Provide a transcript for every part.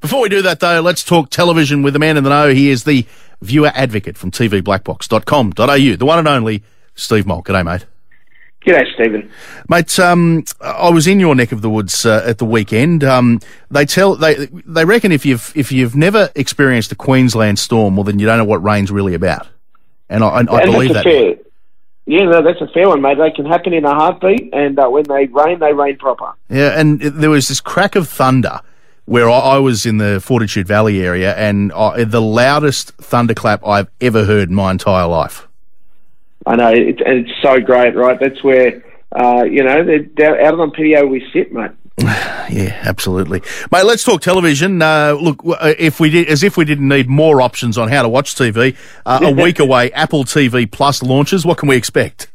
Before we do that, though, let's talk television with the man in the know. He is the viewer advocate from tvblackbox.com.au, the one and only Steve Molk. G'day, mate. G'day, Stephen. Mate, um, I was in your neck of the woods uh, at the weekend. Um, they tell they they reckon if you've if you've never experienced a Queensland storm, well, then you don't know what rain's really about. And I, I, I And believe that's that. fair, yeah, no, that's a fair one, mate. They can happen in a heartbeat, and uh, when they rain, they rain proper. Yeah, and there was this crack of thunder where I, was in the Fortitude Valley area, and I, the loudest thunderclap I've ever heard in my entire life. I know, it's, and it's so great, right? That's where, uh, you know, out on patio we sit, mate. Yeah, absolutely, mate. Let's talk television. Uh, look, uh, if we did, as if we didn't need more options on how to watch TV. Uh, a week away, Apple TV Plus launches. What can we expect?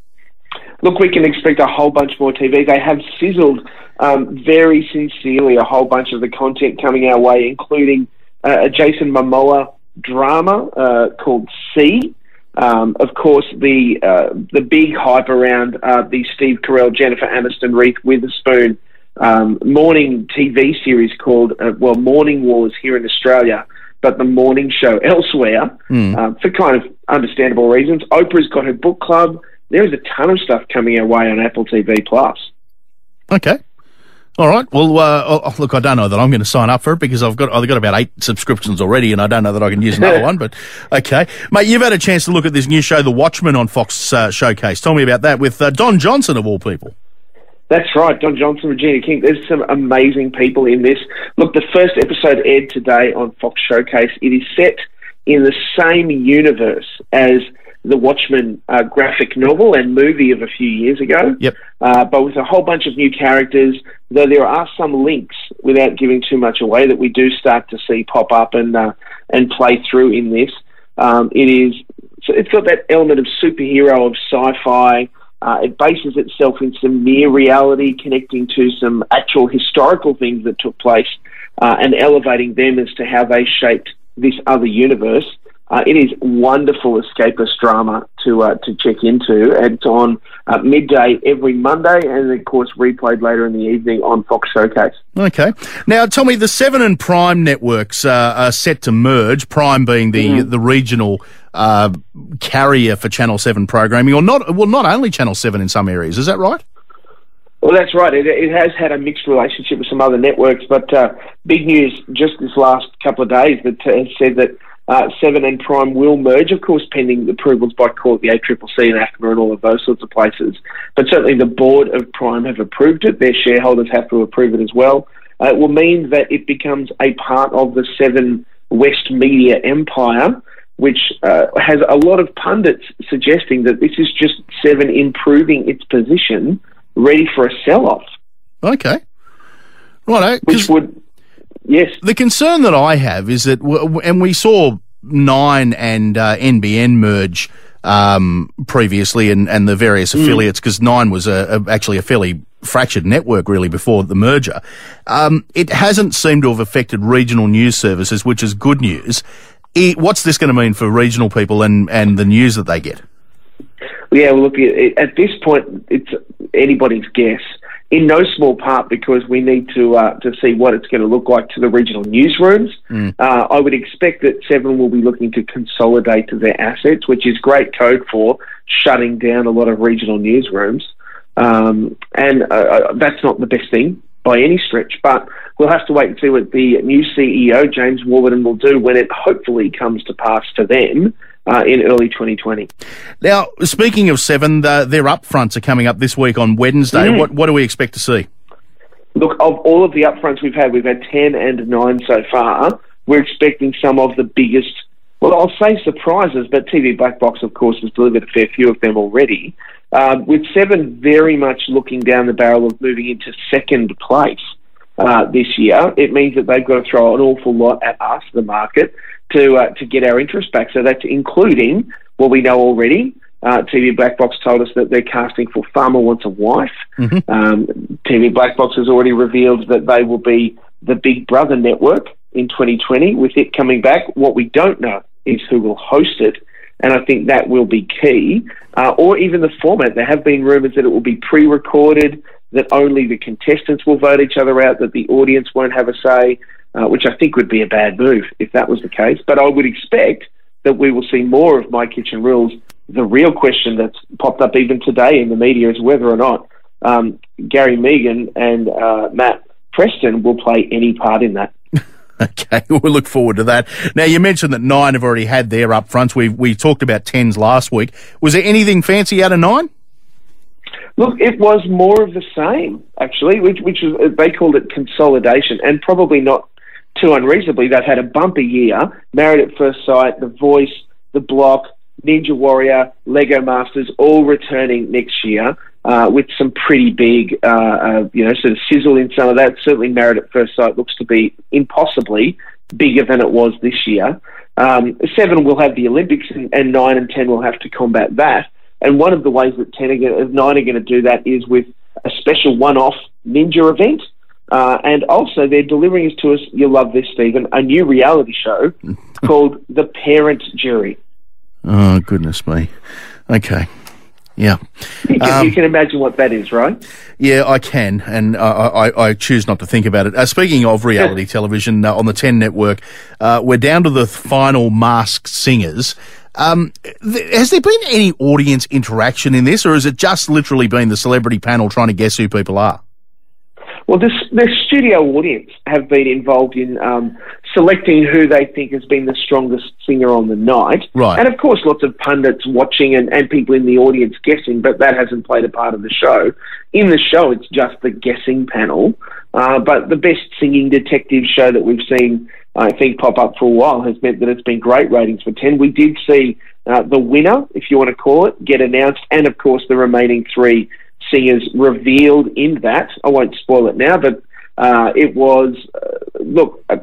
Look, we can expect a whole bunch more TV. They have sizzled um, very sincerely a whole bunch of the content coming our way, including uh, a Jason Momoa drama uh, called See. Um, of course, the uh, the big hype around uh, the Steve Carell, Jennifer Aniston, Reese Witherspoon um, morning TV series called uh, well Morning Wars here in Australia, but the morning show elsewhere um, for kind of understandable reasons. Oprah's got her book club. There's a ton of stuff coming our way on Apple TV Plus. Okay. All right. Well, uh, oh, look, I don't know that I'm going to sign up for it because I've got I've got about eight subscriptions already, and I don't know that I can use another one. But okay, mate, you've had a chance to look at this new show, The Watchmen, on Fox uh, Showcase. Tell me about that with uh, Don Johnson of all people. That's right, Don Johnson, Regina King. There's some amazing people in this. Look, the first episode aired today on Fox Showcase. It is set in the same universe as the Watchmen uh, graphic novel and movie of a few years ago. Yep. Uh, but with a whole bunch of new characters, though there are some links, without giving too much away, that we do start to see pop up and uh, and play through in this. Um, it is so it's got that element of superhero of sci-fi. Uh, it bases itself in some near reality, connecting to some actual historical things that took place, uh, and elevating them as to how they shaped this other universe. Uh, it is wonderful escapist drama to uh, to check into. And it's on uh, midday every Monday, and of course replayed later in the evening on Fox Showcase. Okay. Now, tell me, the Seven and Prime networks uh, are set to merge. Prime being the the regional uh, carrier for Channel Seven programming, or not? Well, not only Channel Seven in some areas. Is that right? Well, that's right. It, it has had a mixed relationship with some other networks, but uh, big news just this last couple of days that has said that uh, Seven and Prime will merge, of course, pending approvals by court, the ACCC and ACMA and all of those sorts of places. But certainly the board of Prime have approved it. Their shareholders have to approve it as well. Uh, it will mean that it becomes a part of the Seven West Media empire, which uh, has a lot of pundits suggesting that this is just Seven improving its position, ready for a sell-off, Okay. Right. which would, yes, the concern that I have is that, and we saw Nine and uh, NBN merge um, previously, and, and the various affiliates, because Nine was a, a, actually a fairly fractured network really before the merger. Um, it hasn't seemed to have affected regional news services, which is good news. I what's this going to mean for regional people and, and the news that they get? Yeah, well, look, at this point, it's anybody's guess. In no small part because we need to uh, to see what it's going to look like to the regional newsrooms. Uh, I would expect that Seven will be looking to consolidate their assets, which is great code for shutting down a lot of regional newsrooms. Um, and uh, uh, that's not the best thing by any stretch, but we'll have to wait and see what the new CEO, James Warburton, will do when it hopefully comes to pass to them uh, in early 2020. Now, speaking of Seven, the, their upfronts are coming up this week on Wednesday. What, what do we expect to see? Look, of all of the upfronts we've had, we've had 10 and 9 so far. We're expecting some of the biggest, well, I'll say surprises, but TV Black Box, of course, has delivered a fair few of them already. Um, with 7 very much looking down the barrel of moving into second place uh, this year, it means that they've got to throw an awful lot at us, the market, to, uh, to get our interest back. So that's including what we know already. Uh, TV Black Box told us that they're casting for Farmer Wants a Wife. Um, TV Black Box has already revealed that they will be the Big Brother network in 2020, with it coming back. What we don't know is who will host it, and I think that will be key. Uh, or even the format. There have been rumours that it will be pre recorded, that only the contestants will vote each other out, that the audience won't have a say. Uh, which I think would be a bad move if that was the case. But I would expect that we will see more of My Kitchen Rules. The real question that's popped up even today in the media is whether or not um, Gary Mehigan and uh, Matt Preston will play any part in that. Okay, we'll look forward to that. Now, you mentioned that nine have already had their up fronts. We we talked about tens last week. Was there anything fancy out of nine? Look, it was more of the same, actually, which, which was, they called it consolidation, and probably not too unreasonably. They've had a bumper year, Married at First Sight, The Voice, The Block, Ninja Warrior, Lego Masters, all returning next year uh, with some pretty big, uh, uh, you know, sort of sizzle in some of that. Certainly, Married at First Sight looks to be impossibly bigger than it was this year. Um, seven will have the Olympics, and, and, nine and ten will have to combat that. And one of the ways that ten are gonna, nine are going to do that is with a special one-off ninja event. Uh, and also, they're delivering us to us. You'll love this, Stephen. A new reality show called The Parent Jury. Oh goodness me! Okay. Yeah. You can, um, you can, imagine what that is, right? Yeah, I can, and I, I, I choose not to think about it. Uh, speaking of reality television uh, on the 10 network, uh, we're down to the final masked singers. Um, th- has there been any audience interaction in this, or has it just literally been the celebrity panel trying to guess who people are? Well, this, the studio audience have been involved in um, selecting who they think has been the strongest singer on the night. Right. And of course, lots of pundits watching and, and people in the audience guessing, but that hasn't played a part of the show. In the show, it's just the guessing panel. Uh, but the best singing detective show that we've seen, I think, pop up for a while has meant that it's been great ratings for 10. We did see uh, the winner, if you want to call it, get announced, and of course, the remaining three singers revealed in that. I won't spoil it now, but uh, it was, uh, look, uh,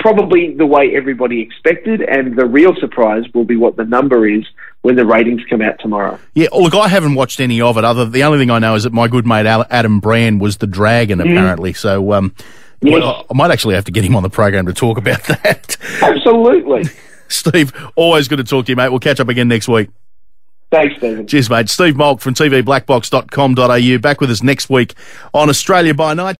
probably the way everybody expected, and the real surprise will be what the number is when the ratings come out tomorrow. Yeah, look, I haven't watched any of it. Other the only thing I know is that my good mate Adam Brand was the dragon, mm. apparently. So, um, yes. well, I might actually have to get him on the program to talk about that. Absolutely, Steve. Always good to talk to you, mate. We'll catch up again next week. Thanks, Stephen. Cheers, mate. Steve Molk from tvblackbox.com.au back with us next week on Australia by Night.